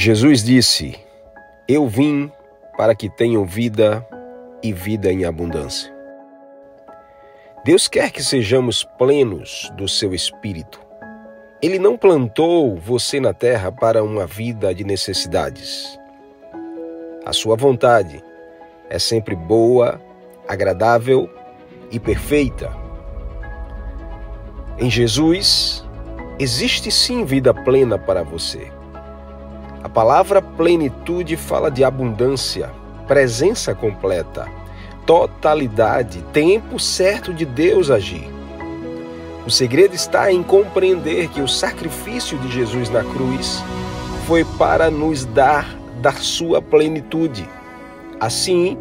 Jesus disse: Eu vim para que tenham vida e vida em abundância. Deus quer que sejamos plenos do seu espírito. Ele não plantou você na terra para uma vida de necessidades. A sua vontade é sempre boa, agradável e perfeita. Em Jesus, existe sim vida plena para você. A palavra plenitude fala de abundância, presença completa, totalidade, tempo certo de Deus agir. O segredo está em compreender que o sacrifício de Jesus na cruz foi para nos dar da sua plenitude. Assim,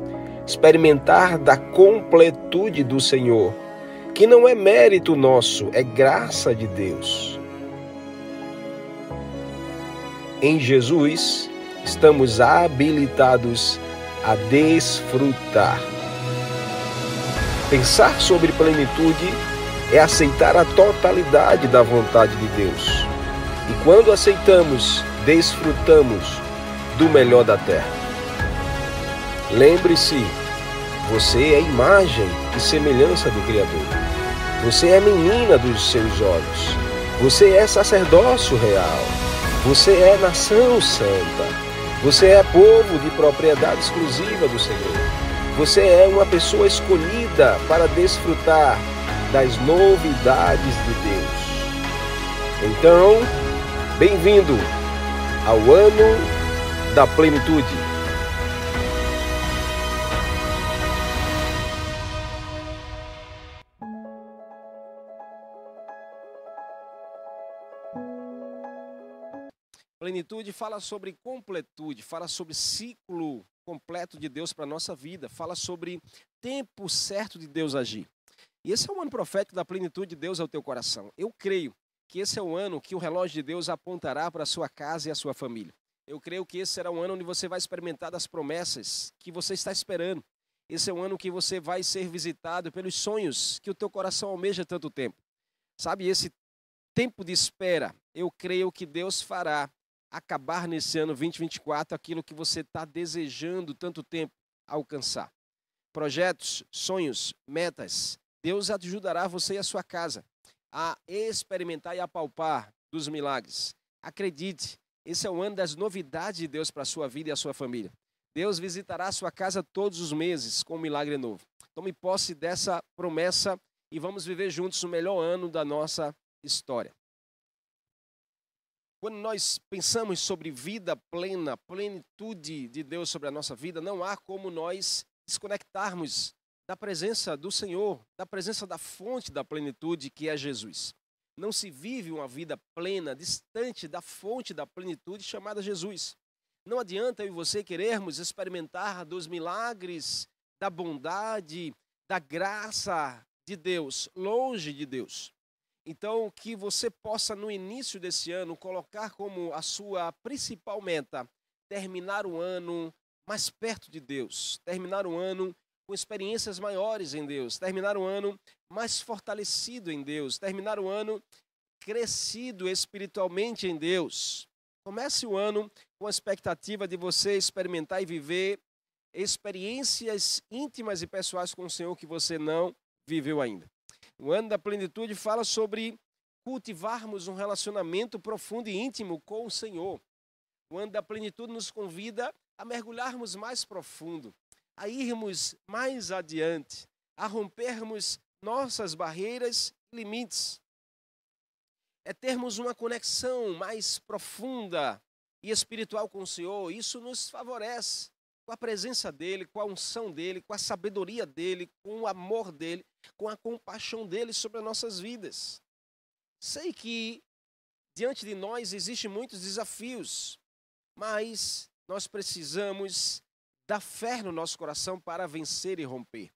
experimentar da completude do Senhor, que não é mérito nosso, é graça de Deus. Em Jesus, estamos habilitados a desfrutar. Pensar sobre plenitude é aceitar a totalidade da vontade de Deus. E quando aceitamos, desfrutamos do melhor da terra. Lembre-se, você é imagem e semelhança do Criador. Você é menina dos seus olhos. Você é sacerdócio real. Você é nação santa. Você é povo de propriedade exclusiva do Senhor. Você é uma pessoa escolhida para desfrutar das novidades de Deus. Então, bem-vindo ao ano da plenitude. Plenitude fala sobre completude, fala sobre ciclo completo de Deus para a nossa vida, fala sobre tempo certo de Deus agir. E esse é o ano profético da plenitude de Deus ao teu coração. Eu creio que esse é o ano que o relógio de Deus apontará para a sua casa e a sua família. Eu creio que esse será o ano onde você vai experimentar das promessas que você está esperando. Esse é o ano que você vai ser visitado pelos sonhos que o teu coração almeja tanto tempo. Sabe, esse tempo de espera, eu creio que Deus fará acabar nesse ano 2024 aquilo que você está desejando tanto tempo alcançar. Projetos, sonhos, metas. Deus ajudará você e a sua casa a experimentar e apalpar dos milagres. Acredite, esse é o ano das novidades de Deus para a sua vida e a sua família. Deus visitará a sua casa todos os meses com um milagre novo. Tome posse dessa promessa e vamos viver juntos o melhor ano da nossa história. Quando nós pensamos sobre vida plena, plenitude de Deus sobre a nossa vida, não há como nós desconectarmos da presença do Senhor, da presença da fonte da plenitude que é Jesus. Não se vive uma vida plena distante da fonte da plenitude chamada Jesus. Não adianta eu e você querermos experimentar dos milagres, da bondade, da graça de Deus, longe de Deus. Então, que você possa, no início desse ano, colocar como a sua principal meta terminar o ano mais perto de Deus, terminar o ano com experiências maiores em Deus, terminar o ano mais fortalecido em Deus, terminar o ano crescido espiritualmente em Deus. Comece o ano com a expectativa de você experimentar e viver experiências íntimas e pessoais com o Senhor que você não viveu ainda. O ano da plenitude fala sobre cultivarmos um relacionamento profundo e íntimo com o Senhor. O ano da plenitude nos convida a mergulharmos mais profundo, a irmos mais adiante, a rompermos nossas barreiras e limites. É termos uma conexão mais profunda e espiritual com o Senhor. Isso nos favorece com a presença dele, com a unção dele, com a sabedoria dele, com o amor dele, com a compaixão dele sobre as nossas vidas. Sei que diante de nós existem muitos desafios, mas nós precisamos dar fé no nosso coração para vencer e romper.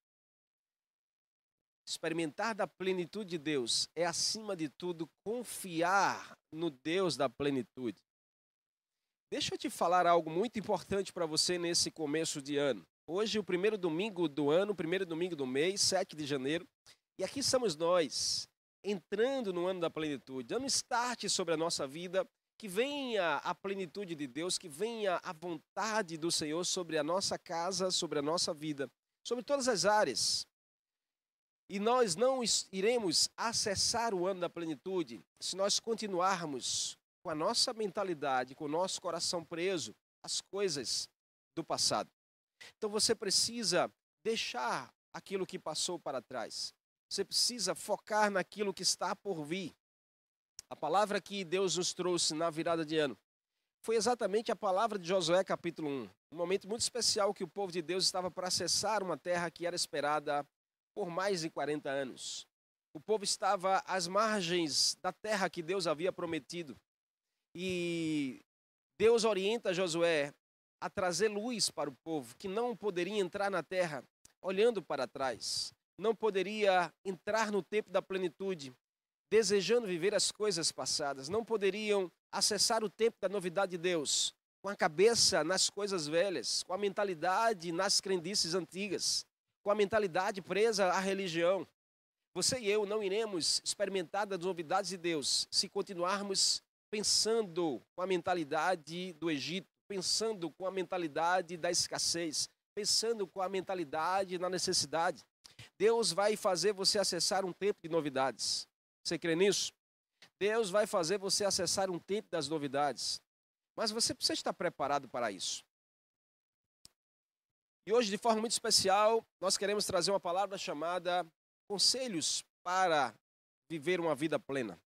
Experimentar da plenitude de Deus é, acima de tudo, confiar no Deus da plenitude. Deixa eu te falar algo muito importante para você nesse começo de ano. Hoje, o primeiro domingo do ano, primeiro domingo do mês, 7 de janeiro, e aqui estamos nós, entrando no ano da plenitude, dando start sobre a nossa vida, que venha a plenitude de Deus, que venha a vontade do Senhor sobre a nossa casa, sobre a nossa vida, sobre todas as áreas. E nós não iremos acessar o ano da plenitude se nós continuarmos com a nossa mentalidade, com o nosso coração preso às coisas do passado. Então você precisa deixar aquilo que passou para trás. Você precisa focar naquilo que está por vir. A palavra que Deus nos trouxe na virada de ano foi exatamente a palavra de Josué, capítulo 1. Um momento muito especial que o povo de Deus estava para acessar uma terra que era esperada por mais de 40 anos. O povo estava às margens da terra que Deus havia prometido. E Deus orienta Josué a trazer luz para o povo, que não poderia entrar na terra olhando para trás, não poderia entrar no tempo da plenitude, desejando viver as coisas passadas, não poderiam acessar o tempo da novidade de Deus, com a cabeça nas coisas velhas, com a mentalidade nas crendices antigas com a mentalidade presa à religião. Você e eu não iremos experimentar das novidades de Deus se continuarmos pensando com a mentalidade do Egito, pensando com a mentalidade da escassez, pensando com a mentalidade na necessidade. Deus vai fazer você acessar um tempo de novidades. Você crê nisso? Deus vai fazer você acessar um tempo das novidades. Mas você precisa estar preparado para isso. E hoje, de forma muito especial, nós queremos trazer uma palavra chamada Conselhos para viver uma vida plena.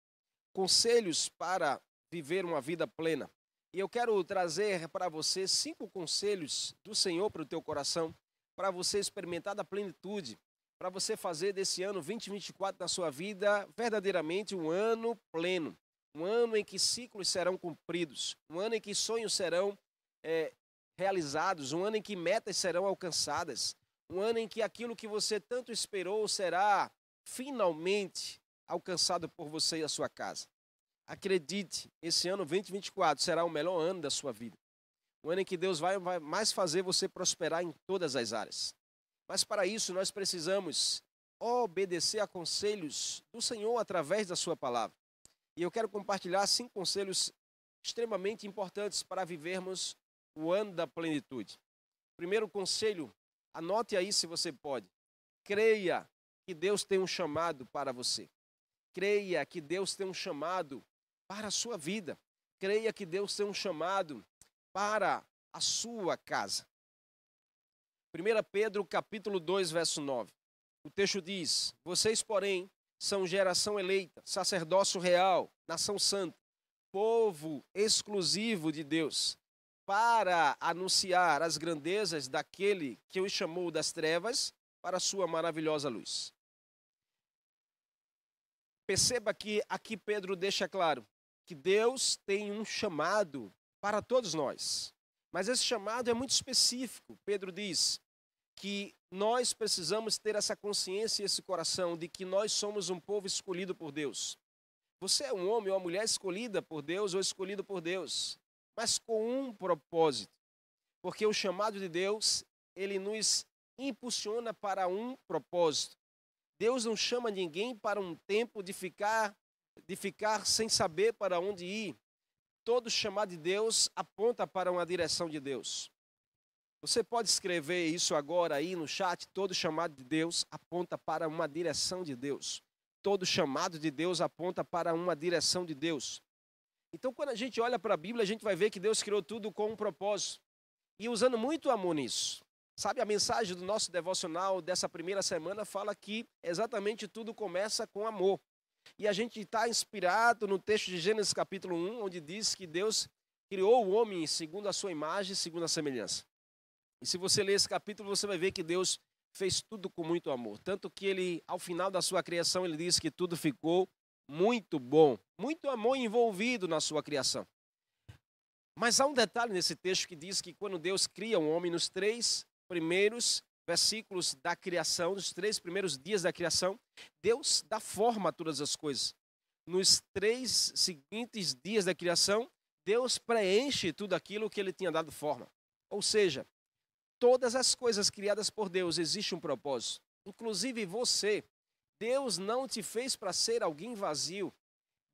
Conselhos para viver uma vida plena. E eu quero trazer para você cinco conselhos do Senhor para o teu coração, para você experimentar da plenitude, para você fazer desse ano 2024 da sua vida verdadeiramente um ano pleno, um ano em que ciclos serão cumpridos, um ano em que sonhos serão é, realizados, um ano em que metas serão alcançadas, um ano em que aquilo que você tanto esperou será finalmente alcançado por você e a sua casa. Acredite, esse ano 2024 será o melhor ano da sua vida. Um ano em que Deus vai, vai mais fazer você prosperar em todas as áreas. Mas para isso nós precisamos obedecer a conselhos do Senhor através da sua palavra. E eu quero compartilhar cinco conselhos extremamente importantes para vivermos o ano da plenitude. Primeiro conselho, anote aí se você pode. Creia que Deus tem um chamado para você. Creia que Deus tem um chamado para a sua vida. Creia que Deus tem um chamado para a sua casa. 1 Pedro capítulo 2, verso 9. O texto diz: Vocês, porém, são geração eleita, sacerdócio real, nação santa, povo exclusivo de Deus, para anunciar as grandezas daquele que os chamou das trevas para a sua maravilhosa luz. Perceba que aqui Pedro deixa claro que Deus tem um chamado para todos nós. Mas esse chamado é muito específico. Pedro diz que nós precisamos ter essa consciência e esse coração de que nós somos um povo escolhido por Deus. Você é um homem ou uma mulher escolhida por Deus ou escolhido por Deus mas com um propósito. Porque o chamado de Deus, ele nos impulsiona para um propósito. Deus não chama ninguém para um tempo de ficar de ficar sem saber para onde ir. Todo chamado de Deus aponta para uma direção de Deus. Você pode escrever isso agora aí no chat. Todo chamado de Deus aponta para uma direção de Deus. Todo chamado de Deus aponta para uma direção de Deus. Então, quando a gente olha para a Bíblia, a gente vai ver que Deus criou tudo com um propósito. E usando muito amor nisso. Sabe, a mensagem do nosso devocional dessa primeira semana fala que exatamente tudo começa com amor. E a gente está inspirado no texto de Gênesis capítulo 1, onde diz que Deus criou o homem segundo a sua imagem, segundo a semelhança. E se você ler esse capítulo, você vai ver que Deus fez tudo com muito amor. Tanto que ele, ao final da sua criação, ele diz que tudo ficou muito bom, muito amor envolvido na sua criação. Mas há um detalhe nesse texto que diz que quando Deus cria um homem nos três primeiros versículos da criação, nos três primeiros dias da criação, Deus dá forma a todas as coisas. Nos três seguintes dias da criação, Deus preenche tudo aquilo que ele tinha dado forma. Ou seja, todas as coisas criadas por Deus existe um propósito. Inclusive você, Deus não te fez para ser alguém vazio.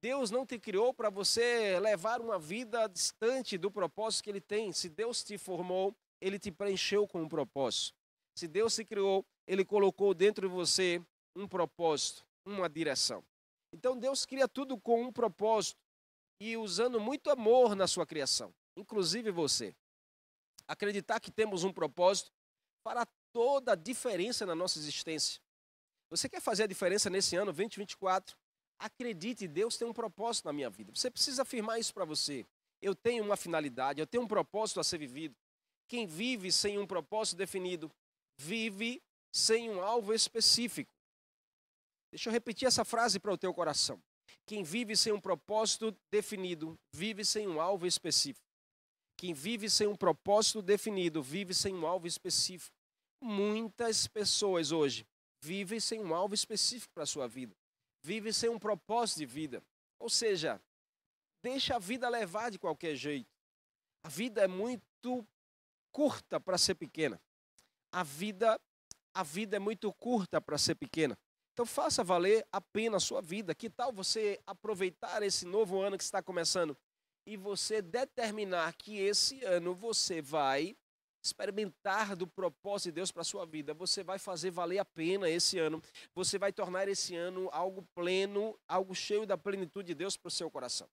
Deus não te criou para você levar uma vida distante do propósito que Ele tem. Se Deus te formou, Ele te preencheu com um propósito. Se Deus te criou, Ele colocou dentro de você um propósito, uma direção. Então Deus cria tudo com um propósito e usando muito amor na sua criação, inclusive você. Acreditar que temos um propósito fará toda a diferença na nossa existência. Você quer fazer a diferença nesse ano 2024? Acredite, Deus tem um propósito na minha vida. Você precisa afirmar isso para você. Eu tenho uma finalidade, eu tenho um propósito a ser vivido. Quem vive sem um propósito definido, vive sem um alvo específico. Deixa eu repetir essa frase para o teu coração. Quem vive sem um propósito definido, vive sem um alvo específico. Quem vive sem um propósito definido, vive sem um alvo específico. Muitas pessoas hoje vivem sem um alvo específico para a sua vida vive sem um propósito de vida. Ou seja, deixa a vida levar de qualquer jeito. A vida é muito curta para ser pequena. A vida a vida é muito curta para ser pequena. Então faça valer a pena a sua vida. Que tal você aproveitar esse novo ano que está começando e você determinar que esse ano você vai experimentar do propósito de Deus para sua vida, você vai fazer valer a pena esse ano. Você vai tornar esse ano algo pleno, algo cheio da plenitude de Deus para o seu coração.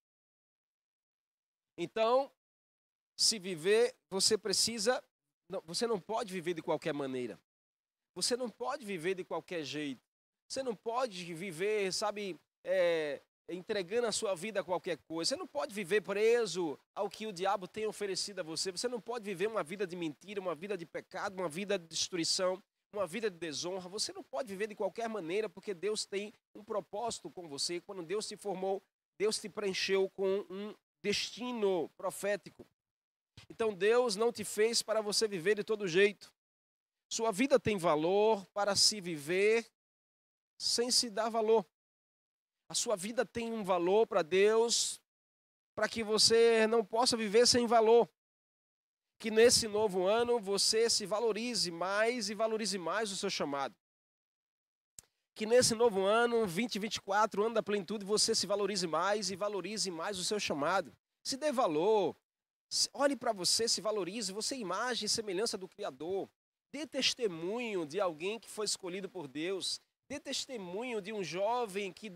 Então, se viver, você precisa, você não pode viver de qualquer maneira. Você não pode viver de qualquer jeito. Você não pode viver, sabe, é, entregando a sua vida a qualquer coisa. Você não pode viver preso ao que o diabo tem oferecido a você. Você não pode viver uma vida de mentira, uma vida de pecado, uma vida de destruição, uma vida de desonra. Você não pode viver de qualquer maneira, porque Deus tem um propósito com você. Quando Deus te formou, Deus te preencheu com um destino profético. Então Deus não te fez para você viver de todo jeito. Sua vida tem valor para se viver sem se dar valor. A sua vida tem um valor para Deus, para que você não possa viver sem valor. Que nesse novo ano você se valorize mais e valorize mais o seu chamado. Que nesse novo ano, 2024, ano da plenitude, você se valorize mais e valorize mais o seu chamado. Se dê valor, olhe para você, se valorize, você é imagem e semelhança do Criador. Dê testemunho de alguém que foi escolhido por Deus. Dê testemunho de um jovem que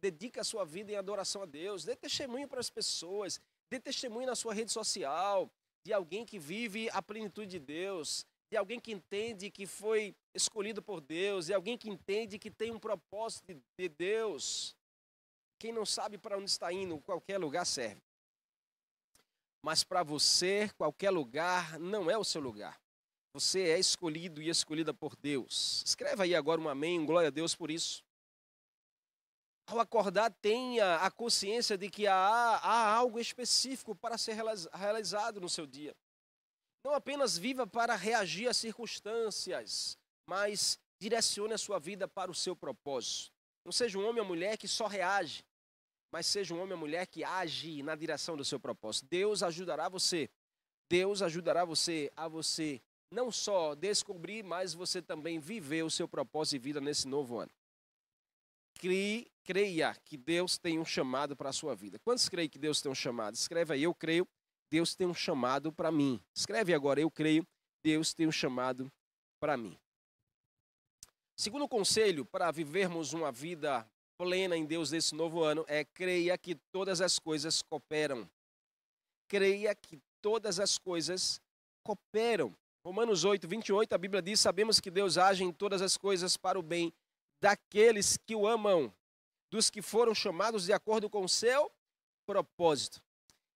dedica a sua vida em adoração a Deus, dê testemunho para as pessoas, dê testemunho na sua rede social de alguém que vive a plenitude de Deus, de alguém que entende que foi escolhido por Deus, de alguém que entende que tem um propósito de Deus. Quem não sabe para onde está indo, qualquer lugar serve. Mas para você, qualquer lugar não é o seu lugar. Você é escolhido e escolhida por Deus. Escreva aí agora um amém, glória a Deus por isso ao acordar, tenha a consciência de que há, há algo específico para ser realizado no seu dia. Não apenas viva para reagir às circunstâncias, mas direcione a sua vida para o seu propósito. Não seja um homem ou mulher que só reage, mas seja um homem ou mulher que age na direção do seu propósito. Deus ajudará você. Deus ajudará você a você não só descobrir, mas você também viver o seu propósito de vida nesse novo ano. Crie, creia que Deus tem um chamado para a sua vida. Quantos creem que Deus tem um chamado? Escreve aí, eu creio, Deus tem um chamado para mim. Escreve agora, eu creio, Deus tem um chamado para mim. Segundo conselho para vivermos uma vida plena em Deus nesse novo ano é creia que todas as coisas cooperam. Creia que todas as coisas cooperam. Romanos 8, 28, a Bíblia diz: Sabemos que Deus age em todas as coisas para o bem daqueles que o amam, dos que foram chamados de acordo com o seu propósito.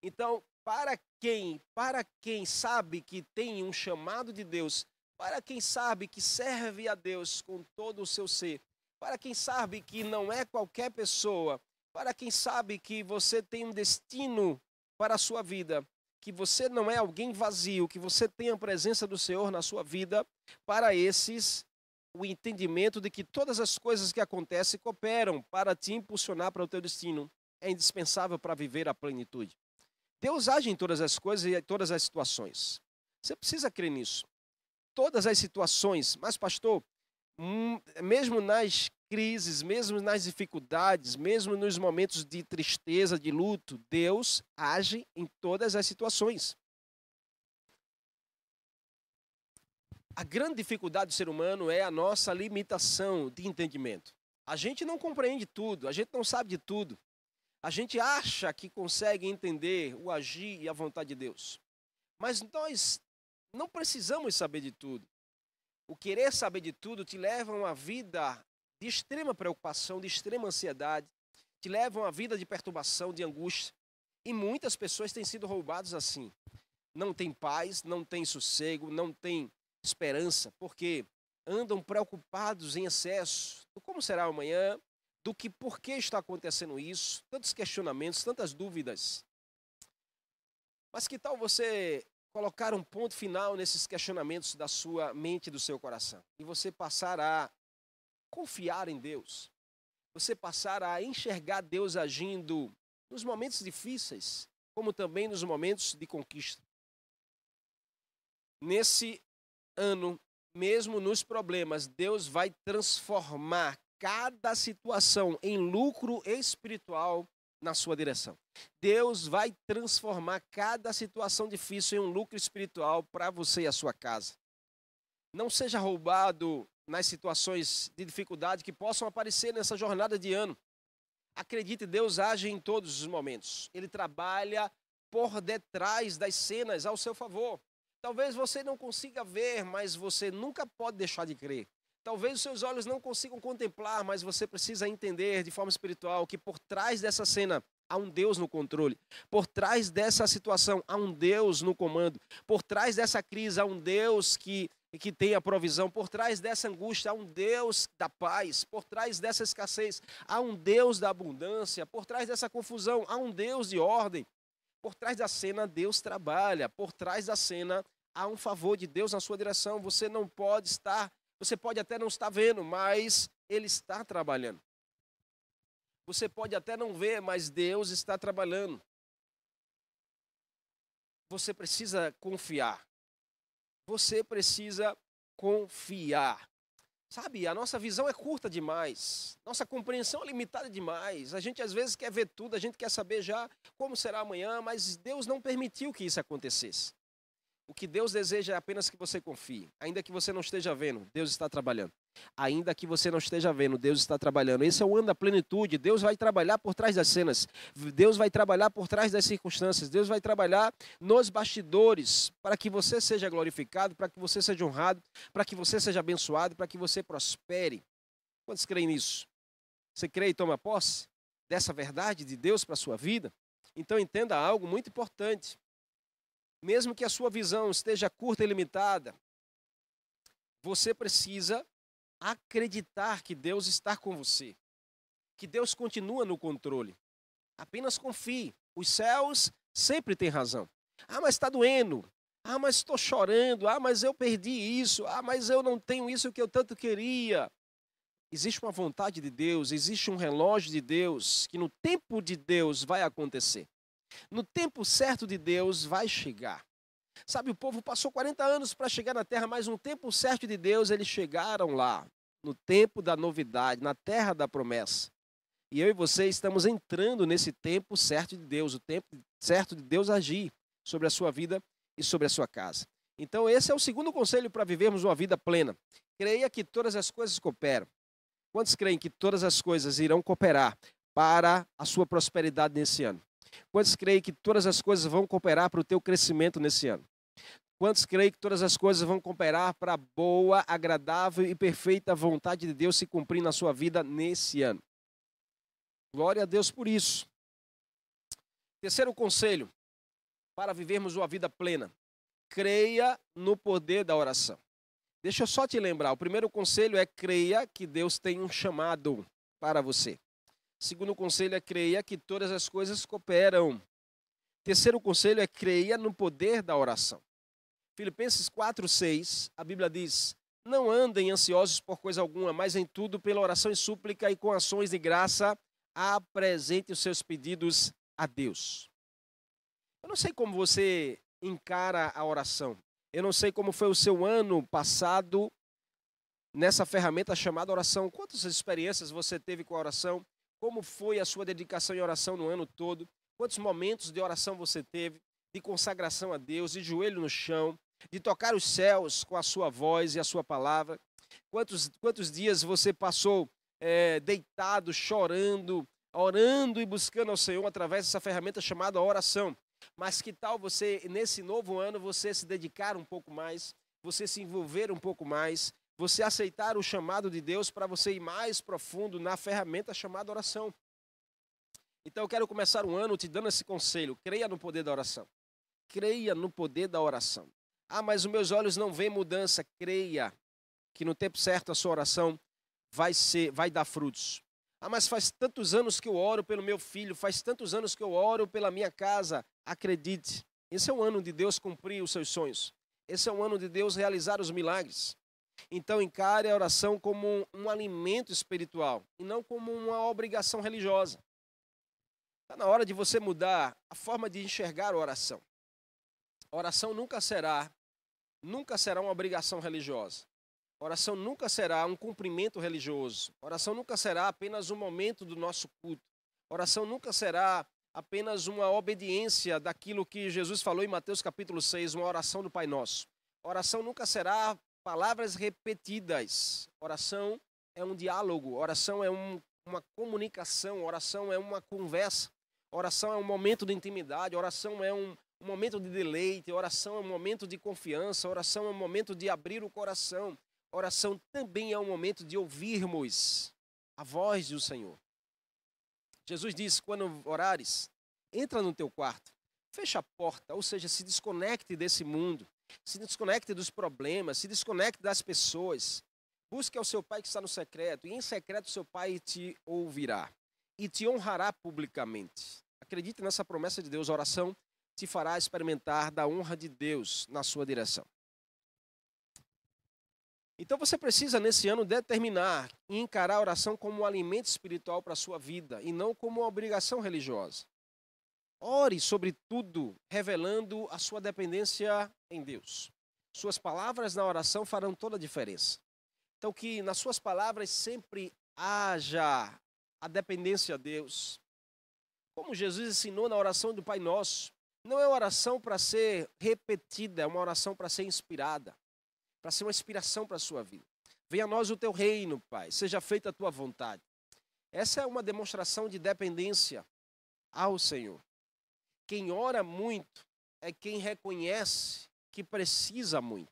Então, para quem, para quem sabe que tem um chamado de Deus, para quem sabe que serve a Deus com todo o seu ser, para quem sabe que não é qualquer pessoa, para quem sabe que você tem um destino para a sua vida, que você não é alguém vazio, que você tem a presença do Senhor na sua vida, para esses o entendimento de que todas as coisas que acontecem cooperam para te impulsionar para o teu destino. É indispensável para viver a plenitude. Deus age em todas as coisas e em todas as situações. Você precisa crer nisso. Todas as situações, mas pastor, mesmo nas crises, mesmo nas dificuldades, mesmo nos momentos de tristeza, de luto, Deus age em todas as situações. A grande dificuldade do ser humano é a nossa limitação de entendimento. A gente não compreende tudo, a gente não sabe de tudo. A gente acha que consegue entender o agir e a vontade de Deus. Mas nós não precisamos saber de tudo. O querer saber de tudo te leva a uma vida de extrema preocupação, de extrema ansiedade, te leva a uma vida de perturbação, de angústia. E muitas pessoas têm sido roubadas assim. Não tem paz, não tem sossego, não tem esperança, porque andam preocupados em excesso do como será amanhã, do que por que está acontecendo isso, tantos questionamentos, tantas dúvidas. Mas que tal você colocar um ponto final nesses questionamentos da sua mente e do seu coração e você passar a confiar em Deus, você passar a enxergar Deus agindo nos momentos difíceis, como também nos momentos de conquista. Nesse ano, mesmo nos problemas, Deus vai transformar cada situação em lucro espiritual na sua direção. Deus vai transformar cada situação difícil em um lucro espiritual para você e a sua casa. Não seja roubado nas situações de dificuldade que possam aparecer nessa jornada de ano. Acredite, Deus age em todos os momentos. Ele trabalha por detrás das cenas ao seu favor. Talvez você não consiga ver, mas você nunca pode deixar de crer. Talvez os seus olhos não consigam contemplar, mas você precisa entender de forma espiritual que por trás dessa cena há um Deus no controle. Por trás dessa situação há um Deus no comando. Por trás dessa crise há um Deus que que tem a provisão. Por trás dessa angústia há um Deus da paz. Por trás dessa escassez há um Deus da abundância. Por trás dessa confusão há um Deus de ordem. Por trás da cena, Deus trabalha. Por trás da cena, há um favor de Deus na sua direção. Você não pode estar, você pode até não estar vendo, mas Ele está trabalhando. Você pode até não ver, mas Deus está trabalhando. Você precisa confiar. Você precisa confiar. Sabe, a nossa visão é curta demais, nossa compreensão é limitada demais. A gente às vezes quer ver tudo, a gente quer saber já como será amanhã, mas Deus não permitiu que isso acontecesse. O que Deus deseja é apenas que você confie. Ainda que você não esteja vendo, Deus está trabalhando. Ainda que você não esteja vendo, Deus está trabalhando. Esse é o ano da plenitude. Deus vai trabalhar por trás das cenas. Deus vai trabalhar por trás das circunstâncias. Deus vai trabalhar nos bastidores para que você seja glorificado, para que você seja honrado, para que você seja abençoado, para que você prospere. Quantos creem nisso? Você crê e toma posse dessa verdade de Deus para a sua vida? Então entenda algo muito importante mesmo que a sua visão esteja curta e limitada, você precisa acreditar que Deus está com você, que Deus continua no controle. Apenas confie. Os céus sempre têm razão. Ah, mas está doendo. Ah, mas estou chorando. Ah, mas eu perdi isso. Ah, mas eu não tenho isso que eu tanto queria. Existe uma vontade de Deus, existe um relógio de Deus que no tempo de Deus vai acontecer. No tempo certo de Deus vai chegar. Sabe, o povo passou 40 anos para chegar na terra, mas no tempo certo de Deus eles chegaram lá, no tempo da novidade, na terra da promessa. E eu e você estamos entrando nesse tempo certo de Deus, o tempo certo de Deus agir sobre a sua vida e sobre a sua casa. Então, esse é o segundo conselho para vivermos uma vida plena. Creia que todas as coisas cooperam. Quantos creem que todas as coisas irão cooperar para a sua prosperidade nesse ano? Quantos creem que todas as coisas vão cooperar para o teu crescimento nesse ano? Quantos creem que todas as coisas vão cooperar para a boa, agradável e perfeita vontade de Deus se cumprir na sua vida nesse ano? Glória a Deus por isso. Terceiro conselho para vivermos uma vida plena: creia no poder da oração. Deixa eu só te lembrar: o primeiro conselho é creia que Deus tem um chamado para você. Segundo conselho é creia que todas as coisas cooperam. Terceiro conselho é creia no poder da oração. Filipenses 4, 6, a Bíblia diz: Não andem ansiosos por coisa alguma, mas em tudo, pela oração e súplica e com ações de graça, apresente os seus pedidos a Deus. Eu não sei como você encara a oração. Eu não sei como foi o seu ano passado nessa ferramenta chamada oração. Quantas experiências você teve com a oração? Como foi a sua dedicação em oração no ano todo? Quantos momentos de oração você teve? De consagração a Deus, de joelho no chão, de tocar os céus com a sua voz e a sua palavra? Quantos, quantos dias você passou é, deitado, chorando, orando e buscando ao Senhor através dessa ferramenta chamada oração? Mas que tal você, nesse novo ano, você se dedicar um pouco mais, você se envolver um pouco mais, você aceitar o chamado de Deus para você ir mais profundo na ferramenta chamada oração. Então eu quero começar um ano te dando esse conselho: creia no poder da oração. Creia no poder da oração. Ah, mas os meus olhos não veem mudança. Creia que no tempo certo a sua oração vai ser, vai dar frutos. Ah, mas faz tantos anos que eu oro pelo meu filho, faz tantos anos que eu oro pela minha casa. Acredite, esse é o ano de Deus cumprir os seus sonhos. Esse é o ano de Deus realizar os milagres. Então encare a oração como um, um alimento espiritual e não como uma obrigação religiosa. Está na hora de você mudar a forma de enxergar a oração. A oração nunca será, nunca será uma obrigação religiosa. A oração nunca será um cumprimento religioso. A oração nunca será apenas um momento do nosso culto. A oração nunca será apenas uma obediência daquilo que Jesus falou em Mateus capítulo 6, uma oração do Pai Nosso. A oração nunca será palavras repetidas. Oração é um diálogo, oração é um, uma comunicação, oração é uma conversa, oração é um momento de intimidade, oração é um, um momento de deleite, oração é um momento de confiança, oração é um momento de abrir o coração, oração também é um momento de ouvirmos a voz do Senhor. Jesus disse: quando orares, entra no teu quarto, fecha a porta, ou seja, se desconecte desse mundo, se desconecte dos problemas, se desconecte das pessoas. Busque ao seu pai que está no secreto, e em secreto seu pai te ouvirá e te honrará publicamente. Acredite nessa promessa de Deus, a oração te fará experimentar da honra de Deus na sua direção. Então você precisa nesse ano determinar e encarar a oração como um alimento espiritual para a sua vida e não como uma obrigação religiosa. Ore sobre tudo, revelando a sua dependência em Deus. Suas palavras na oração farão toda a diferença. Então, que nas suas palavras sempre haja a dependência a Deus. Como Jesus ensinou na oração do Pai Nosso, não é uma oração para ser repetida, é uma oração para ser inspirada, para ser uma inspiração para a sua vida. Venha a nós o teu reino, Pai, seja feita a tua vontade. Essa é uma demonstração de dependência ao Senhor. Quem ora muito é quem reconhece que precisa muito.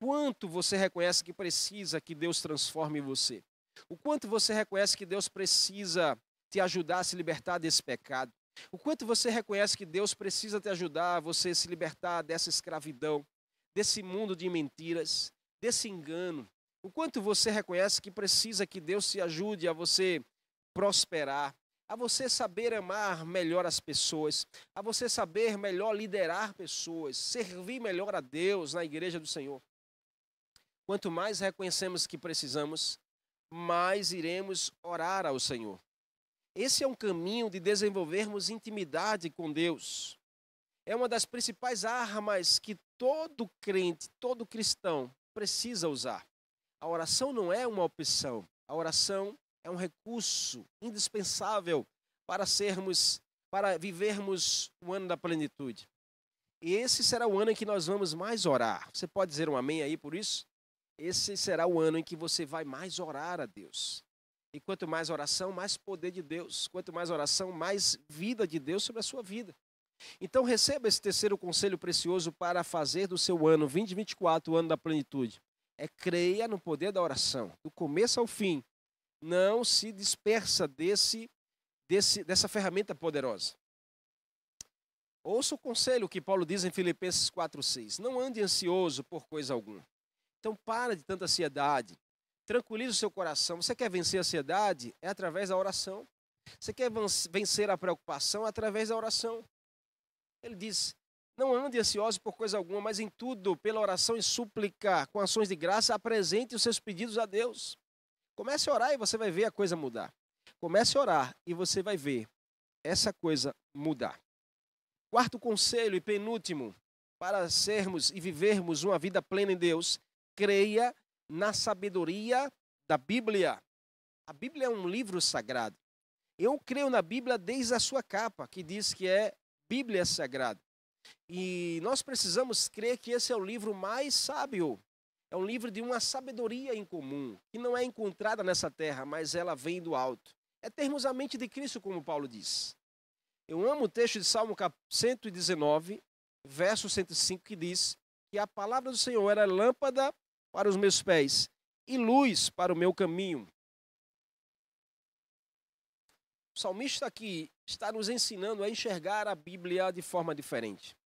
Quanto você reconhece que precisa que Deus transforme você? O quanto você reconhece que Deus precisa te ajudar a se libertar desse pecado? O quanto você reconhece que Deus precisa te ajudar a você se libertar dessa escravidão, desse mundo de mentiras, desse engano? O quanto você reconhece que precisa que Deus te ajude a você prosperar, a você saber amar melhor as pessoas, a você saber melhor liderar pessoas, servir melhor a Deus na igreja do Senhor. Quanto mais reconhecemos que precisamos, mais iremos orar ao Senhor. Esse é um caminho de desenvolvermos intimidade com Deus. É uma das principais armas que todo crente, todo cristão precisa usar. A oração não é uma opção, a oração é um recurso indispensável para sermos, para vivermos o ano da plenitude. E esse será o ano em que nós vamos mais orar. Você pode dizer um amém aí por isso? Esse será o ano em que você vai mais orar a Deus. E quanto mais oração, mais poder de Deus. Quanto mais oração, mais vida de Deus sobre a sua vida. Então receba esse terceiro conselho precioso para fazer do seu ano 2024 o ano da plenitude. É creia no poder da oração, do começo ao fim, não se dispersa desse, desse, dessa ferramenta poderosa. Ouça o conselho que Paulo diz em Filipenses 4,6. Não ande ansioso por coisa alguma. Então para de tanta ansiedade. Tranquilize o seu coração. Você quer vencer a ansiedade? É através da oração. Você quer vencer a preocupação? É através da oração. Ele diz: Não ande ansioso por coisa alguma, mas em tudo, pela oração e súplica, com ações de graça, apresente os seus pedidos a Deus. Comece a orar e você vai ver a coisa mudar. Comece a orar e você vai ver essa coisa mudar. Quarto conselho e penúltimo, para sermos e vivermos uma vida plena em Deus, creia na sabedoria da Bíblia. A Bíblia é um livro sagrado. Eu creio na Bíblia desde a sua capa, que diz que é Bíblia Sagrada. E nós precisamos crer que esse é o livro mais sábio. É um livro de uma sabedoria incomum, que não é encontrada nessa terra, mas ela vem do alto. É termos a mente de Cristo, como Paulo diz. Eu amo o texto de Salmo 119, verso 105, que diz que a palavra do Senhor era lâmpada para os meus pés e luz para o meu caminho. O salmista aqui está nos ensinando a enxergar a Bíblia de forma diferente.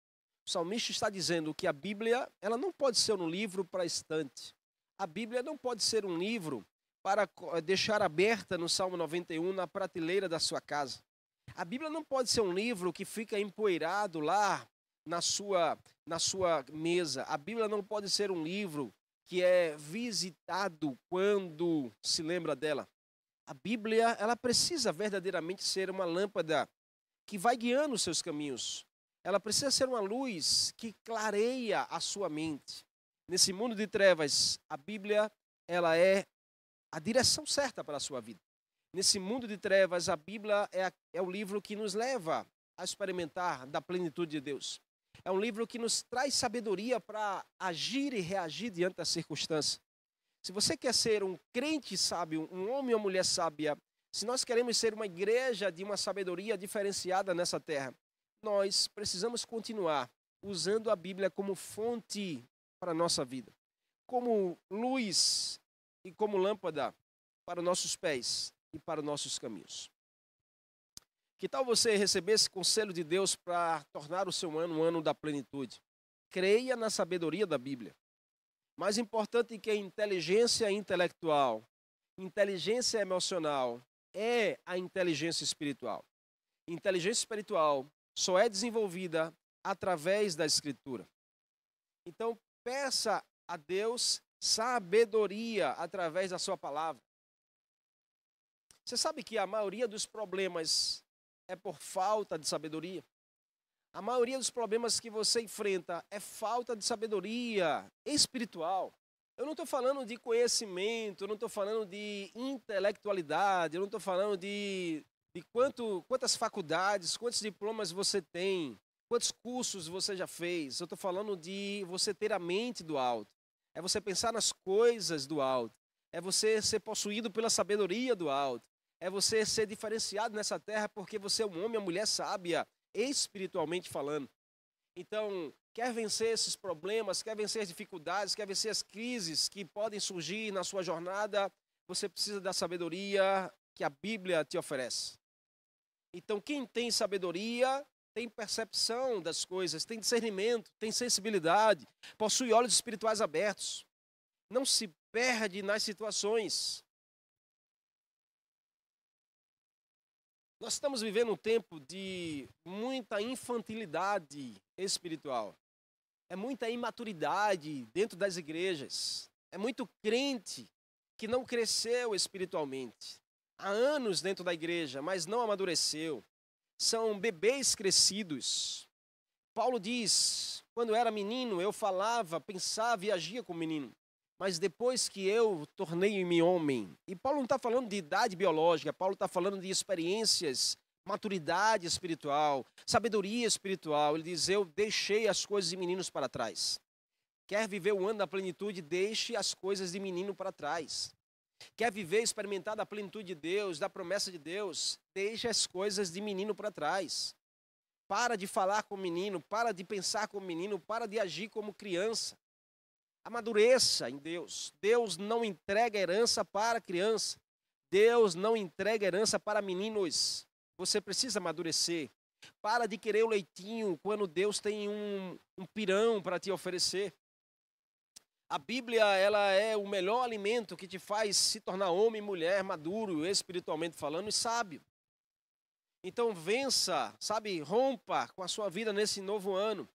O salmista está dizendo que a Bíblia ela não pode ser um livro para estante. A Bíblia não pode ser um livro para deixar aberta no Salmo 91 na prateleira da sua casa. A Bíblia não pode ser um livro que fica empoeirado lá na sua, na sua mesa. A Bíblia não pode ser um livro que é visitado quando se lembra dela. A Bíblia, ela precisa verdadeiramente ser uma lâmpada que vai guiando os seus caminhos. Ela precisa ser uma luz que clareia a sua mente. Nesse mundo de trevas, a Bíblia, ela é a direção certa para a sua vida. Nesse mundo de trevas, a Bíblia é, a, é o livro que nos leva a experimentar da plenitude de Deus. É um livro que nos traz sabedoria para agir e reagir diante das circunstâncias. Se você quer ser um crente sábio, um homem ou mulher sábia, se nós queremos ser uma igreja de uma sabedoria diferenciada nessa terra, nós precisamos continuar usando a Bíblia como fonte para a nossa vida, como luz e como lâmpada para nossos pés e para nossos caminhos. Que tal você receber esse conselho de Deus para tornar o seu ano um ano da plenitude? Creia na sabedoria da Bíblia. Mais importante que a inteligência intelectual, inteligência emocional é a inteligência espiritual. Inteligência espiritual só é desenvolvida através da Escritura. Então, peça a Deus sabedoria através da Sua palavra. Você sabe que a maioria dos problemas é por falta de sabedoria? A maioria dos problemas que você enfrenta é falta de sabedoria espiritual. Eu não estou falando de conhecimento, eu não estou falando de intelectualidade, eu não estou falando de, de quanto, quantas faculdades, quantos diplomas você tem, quantos cursos você já fez. Eu estou falando de você ter a mente do alto. É você pensar nas coisas do alto. É você ser possuído pela sabedoria do alto. É você ser diferenciado nessa terra porque você é um homem, uma mulher sábia espiritualmente falando. Então, quer vencer esses problemas, quer vencer as dificuldades, quer vencer as crises que podem surgir na sua jornada, você precisa da sabedoria que a Bíblia te oferece. Então, quem tem sabedoria tem percepção das coisas, tem discernimento, tem sensibilidade, possui olhos espirituais abertos. Não se perde nas situações. Nós estamos vivendo um tempo de muita infantilidade espiritual. É muita imaturidade dentro das igrejas. É muito crente que não cresceu espiritualmente. Há anos dentro da igreja, mas não amadureceu. São bebês crescidos. Paulo diz: quando era menino, eu falava, pensava e agia como menino mas depois que eu tornei-me homem. E Paulo não está falando de idade biológica, Paulo está falando de experiências, maturidade espiritual, sabedoria espiritual. Ele diz: Eu deixei as coisas de meninos para trás. Quer viver o ano da plenitude, deixe as coisas de menino para trás. Quer viver, experimentar da plenitude de Deus, da promessa de Deus, deixe as coisas de menino para trás. Para de falar como menino, para de pensar como menino, para de agir como criança. Amadureça em Deus. Deus não entrega herança para criança. Deus não entrega herança para meninos. Você precisa amadurecer. Para de querer o leitinho quando Deus tem um, um pirão para te oferecer. A Bíblia ela é o melhor alimento que te faz se tornar homem e mulher maduro, espiritualmente falando, e sábio. Então vença, sabe, rompa com a sua vida nesse novo ano.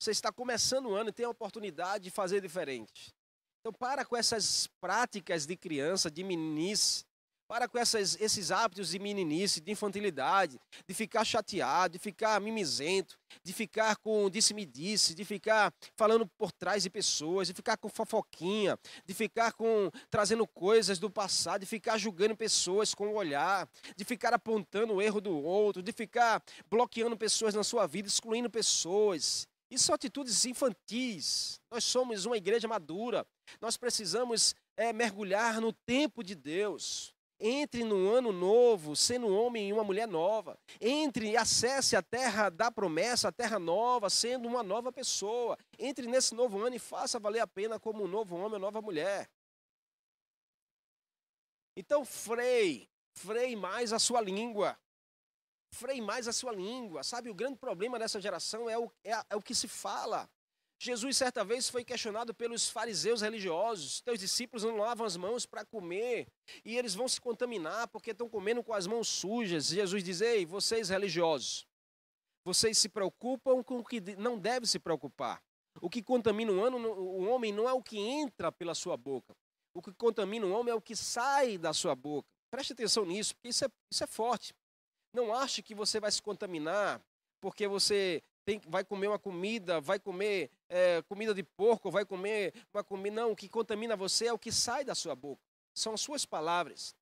Você está começando o ano e tem a oportunidade de fazer diferente. Então, para com essas práticas de criança, de meninice. Para com essas, esses hábitos de meninice, de infantilidade, de ficar chateado, de ficar mimizento, de ficar com disse-me-disse, de ficar falando por trás de pessoas, de ficar com fofoquinha, de ficar com trazendo coisas do passado, de ficar julgando pessoas com o olhar, de ficar apontando o erro do outro, de ficar bloqueando pessoas na sua vida, excluindo pessoas. Isso são atitudes infantis. Nós somos uma igreja madura. Nós precisamos é, mergulhar no tempo de Deus. Entre no ano novo, sendo um homem e uma mulher nova. Entre e acesse a terra da promessa, a terra nova, sendo uma nova pessoa. Entre nesse novo ano e faça valer a pena como um novo homem ou nova mulher. Então, freie, freie mais a sua língua. Freie mais a sua língua. Sabe, o grande problema dessa geração é o, é, é o que se fala. Jesus, certa vez, foi questionado pelos fariseus religiosos: teus discípulos não lavam as mãos para comer e eles vão se contaminar porque estão comendo com as mãos sujas. Jesus diz: Ei, vocês religiosos, vocês se preocupam com o que não deve se preocupar. O que contamina o, ano, o homem não é o que entra pela sua boca. O que contamina o homem é o que sai da sua boca. Preste atenção nisso, porque isso é, isso é forte. Não ache que você vai se contaminar porque você tem, vai comer uma comida, vai comer é, comida de porco, vai comer uma comida. Não, o que contamina você é o que sai da sua boca. São as suas palavras.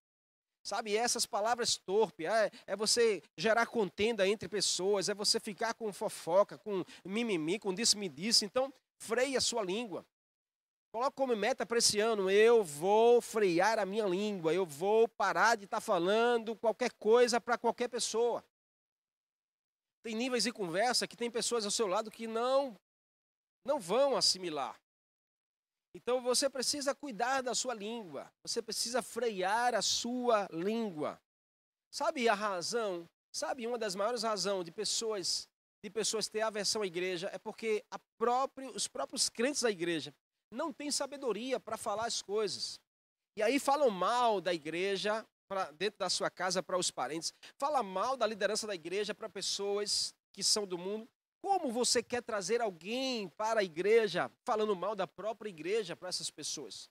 Sabe, essas palavras torpes, é, é, você gerar contenda entre pessoas, é você ficar com fofoca, com mimimi, com disse-me-disse. Então, freie a sua língua. Coloque como meta para esse ano, eu vou frear a minha língua, eu vou parar de estar tá falando qualquer coisa para qualquer pessoa. Tem níveis de conversa que tem pessoas ao seu lado que não não vão assimilar. Então você precisa cuidar da sua língua. Você precisa frear a sua língua. Sabe a razão? Sabe uma das maiores razões de pessoas de pessoas ter aversão à igreja é porque próprio, os próprios crentes da igreja não têm sabedoria para falar as coisas. E aí falam mal da igreja pra, dentro da sua casa para os parentes, fala mal da liderança da igreja para pessoas que são do mundo. Como você quer trazer alguém para a igreja falando mal da própria igreja para essas pessoas?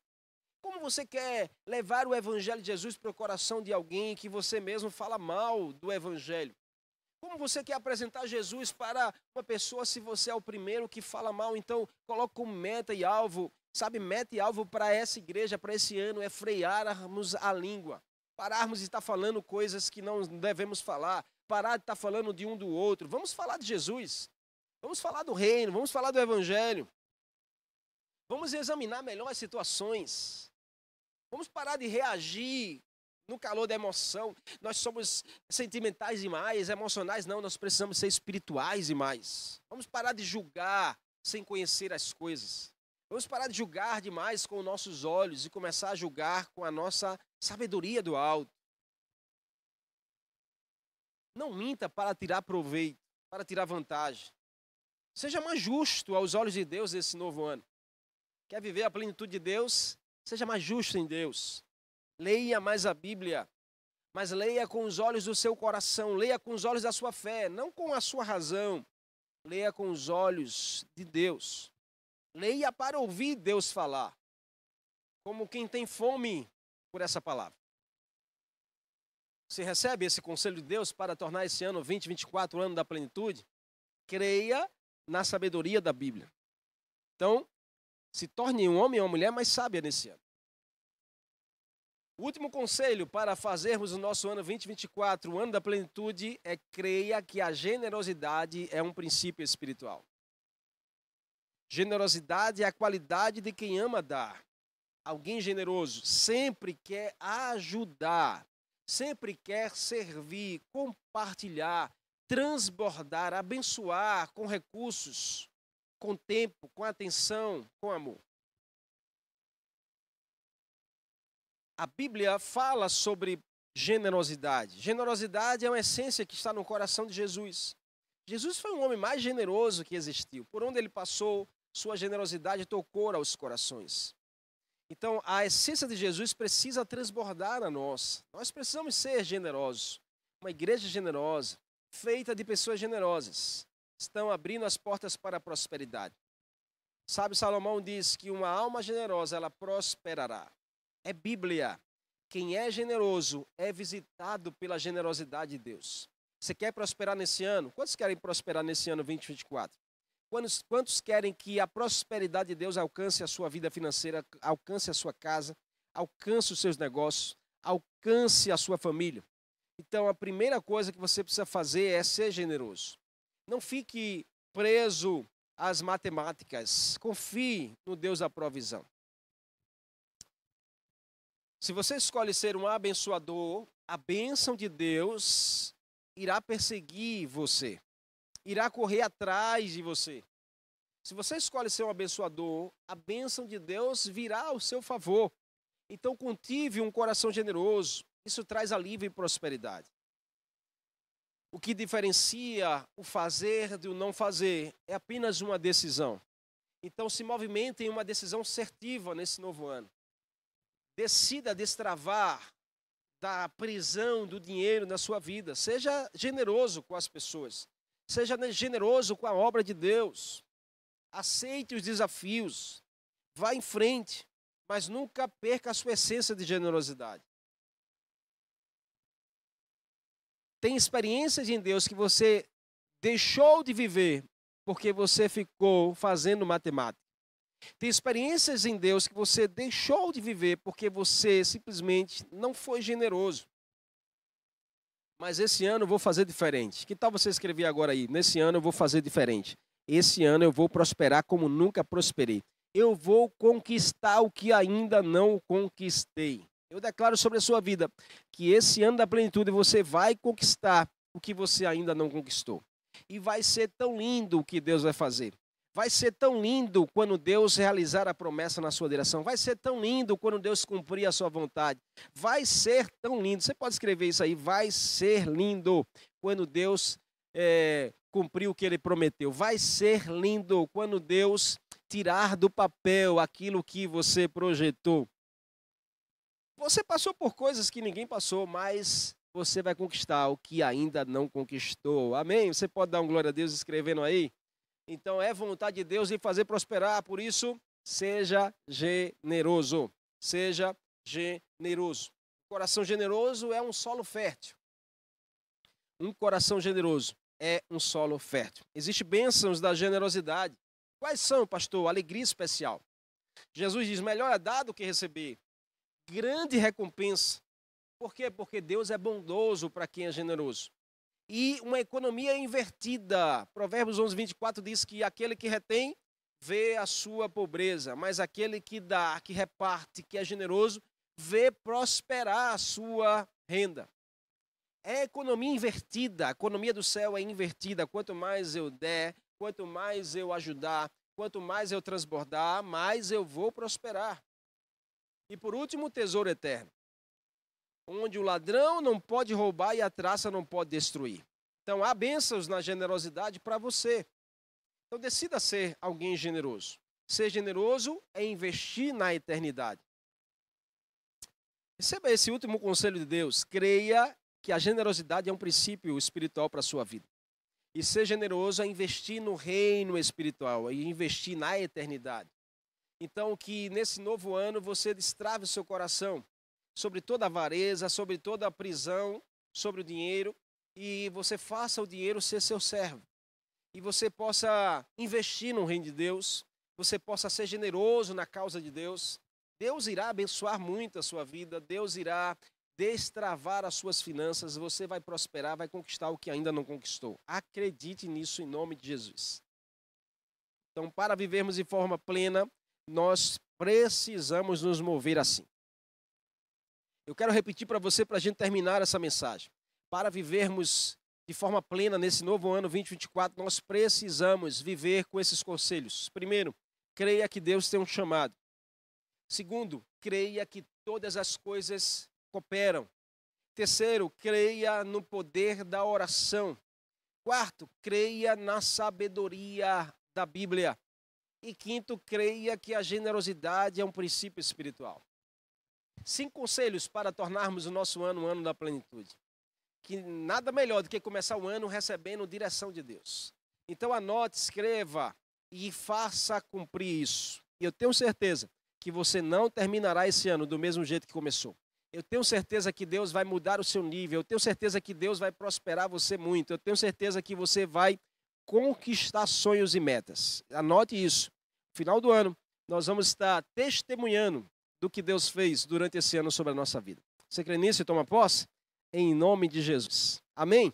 Como você quer levar o evangelho de Jesus para o coração de alguém que você mesmo fala mal do evangelho? Como você quer apresentar Jesus para uma pessoa se você é o primeiro que fala mal? Então, como meta e alvo, sabe, meta e alvo para essa igreja, para esse ano, é frearmos a língua pararmos de estar falando coisas que não devemos falar, parar de estar falando de um do outro. Vamos falar de Jesus. Vamos falar do reino, vamos falar do evangelho. Vamos examinar melhor as situações. Vamos parar de reagir no calor da emoção. Nós somos sentimentais demais, emocionais não, nós precisamos ser espirituais demais. Vamos parar de julgar sem conhecer as coisas. Vamos parar de julgar demais com os nossos olhos e começar a julgar com a nossa sabedoria do alto. Não minta para tirar proveito, para tirar vantagem. Seja mais justo aos olhos de Deus esse novo ano. Quer viver a plenitude de Deus? Seja mais justo em Deus. Leia mais a Bíblia, mas leia com os olhos do seu coração, leia com os olhos da sua fé, não com a sua razão. Leia com os olhos de Deus. Leia para ouvir Deus falar, como quem tem fome por essa palavra. Você recebe esse conselho de Deus para tornar esse ano 2024 o ano da plenitude? Creia na sabedoria da Bíblia. Então, se torne um homem ou uma mulher mais sábia nesse ano. O último conselho para fazermos o nosso ano 2024, o ano da plenitude, é creia que a generosidade é um princípio espiritual. Generosidade é a qualidade de quem ama dar. Alguém generoso sempre quer ajudar, sempre quer servir, compartilhar, transbordar, abençoar com recursos, com tempo, com atenção, com amor. A Bíblia fala sobre generosidade. Generosidade é uma essência que está no coração de Jesus. Jesus foi o homem mais generoso que existiu. Por onde ele passou, sua generosidade tocou aos corações. Então, a essência de Jesus precisa transbordar a nós. Nós precisamos ser generosos. Uma igreja generosa, feita de pessoas generosas, estão abrindo as portas para a prosperidade. Sabe, Salomão diz que uma alma generosa, ela prosperará. É Bíblia. Quem é generoso é visitado pela generosidade de Deus. Você quer prosperar nesse ano? Quantos querem prosperar nesse ano 2024? Quantos, quantos querem que a prosperidade de Deus alcance a sua vida financeira, alcance a sua casa, alcance os seus negócios, alcance a sua família? Então, a primeira coisa que você precisa fazer é ser generoso. Não fique preso às matemáticas. Confie no Deus da provisão. Se você escolhe ser um abençoador, a bênção de Deus irá perseguir você, irá correr atrás de você. Se você escolhe ser um abençoador, a bênção de Deus virá ao seu favor. Então, cultive um coração generoso. Isso traz alívio e prosperidade. O que diferencia o fazer do não fazer é apenas uma decisão. Então, se movimente em uma decisão assertiva nesse novo ano. Decida destravar da prisão do dinheiro na sua vida. Seja generoso com as pessoas. Seja generoso com a obra de Deus. Aceite os desafios. Vá em frente, mas nunca perca a sua essência de generosidade. Tem experiências em Deus que você deixou de viver porque você ficou fazendo matemática. Tem experiências em Deus que você deixou de viver porque você simplesmente não foi generoso. Mas esse ano eu vou fazer diferente. Que tal você escrever agora aí? Nesse ano eu vou fazer diferente. Esse ano eu vou prosperar como nunca prosperei. Eu vou conquistar o que ainda não conquistei. Eu declaro sobre a sua vida que esse ano da plenitude você vai conquistar o que você ainda não conquistou. E vai ser tão lindo o que Deus vai fazer. Vai ser tão lindo quando Deus realizar a promessa na sua direção. Vai ser tão lindo quando Deus cumprir a sua vontade. Vai ser tão lindo. Você pode escrever isso aí. Vai ser lindo quando Deus é, cumprir o que ele prometeu. Vai ser lindo quando Deus tirar do papel aquilo que você projetou. Você passou por coisas que ninguém passou, mas você vai conquistar o que ainda não conquistou. Amém? Você pode dar um glória a Deus escrevendo aí? Então é vontade de Deus de fazer prosperar, por isso, seja generoso. Seja generoso. coração generoso é um solo fértil. Um coração generoso é um solo fértil. Existem bênçãos da generosidade. Quais são, pastor? Alegria especial. Jesus diz: melhor é dar do que receber grande recompensa. Por quê? Porque Deus é bondoso para quem é generoso. E uma economia invertida. Provérbios 11, 24 diz que aquele que retém vê a sua pobreza, mas aquele que dá, que reparte, que é generoso, vê prosperar a sua renda. É economia invertida, a economia do céu é invertida. Quanto mais eu der, quanto mais eu ajudar, quanto mais eu transbordar, mais eu vou prosperar. E por último, o tesouro eterno, onde o ladrão não pode roubar e a traça não pode destruir. Então há bênçãos na generosidade para você. Então decida ser alguém generoso. Ser generoso é investir na eternidade. Receba esse último conselho de Deus. Creia que a generosidade é um princípio espiritual para a sua vida. E ser generoso é investir no reino espiritual, é investir na eternidade. Então, que nesse novo ano você destrave o seu coração sobre toda avareza, sobre toda a prisão, sobre o dinheiro, e você faça o dinheiro ser seu servo. E você possa investir no reino de Deus, você possa ser generoso na causa de Deus. Deus irá abençoar muito a sua vida, Deus irá destravar as suas finanças, você vai prosperar, vai conquistar o que ainda não conquistou. Acredite nisso em nome de Jesus. Então, para vivermos de forma plena, nós precisamos nos mover assim. Eu quero repetir para você, para a gente terminar essa mensagem. Para vivermos de forma plena nesse novo ano 2024, nós precisamos viver com esses conselhos. Primeiro, creia que Deus tem um chamado. Segundo, creia que todas as coisas cooperam. Terceiro, creia no poder da oração. Quarto, creia na sabedoria da Bíblia. E quinto, creia que a generosidade é um princípio espiritual. Cinco conselhos para tornarmos o nosso ano um ano da plenitude. Que nada melhor do que começar o ano recebendo direção de Deus. Então anote, escreva e faça cumprir isso. E eu tenho certeza que você não terminará esse ano do mesmo jeito que começou. Eu tenho certeza que Deus vai mudar o seu nível. Eu tenho certeza que Deus vai prosperar você muito. Eu tenho certeza que você vai conquistar sonhos e metas. Anote isso. No final do ano, nós vamos estar testemunhando do que Deus fez durante esse ano sobre a nossa vida. Você crê nisso e toma posse? Em nome de Jesus. Amém?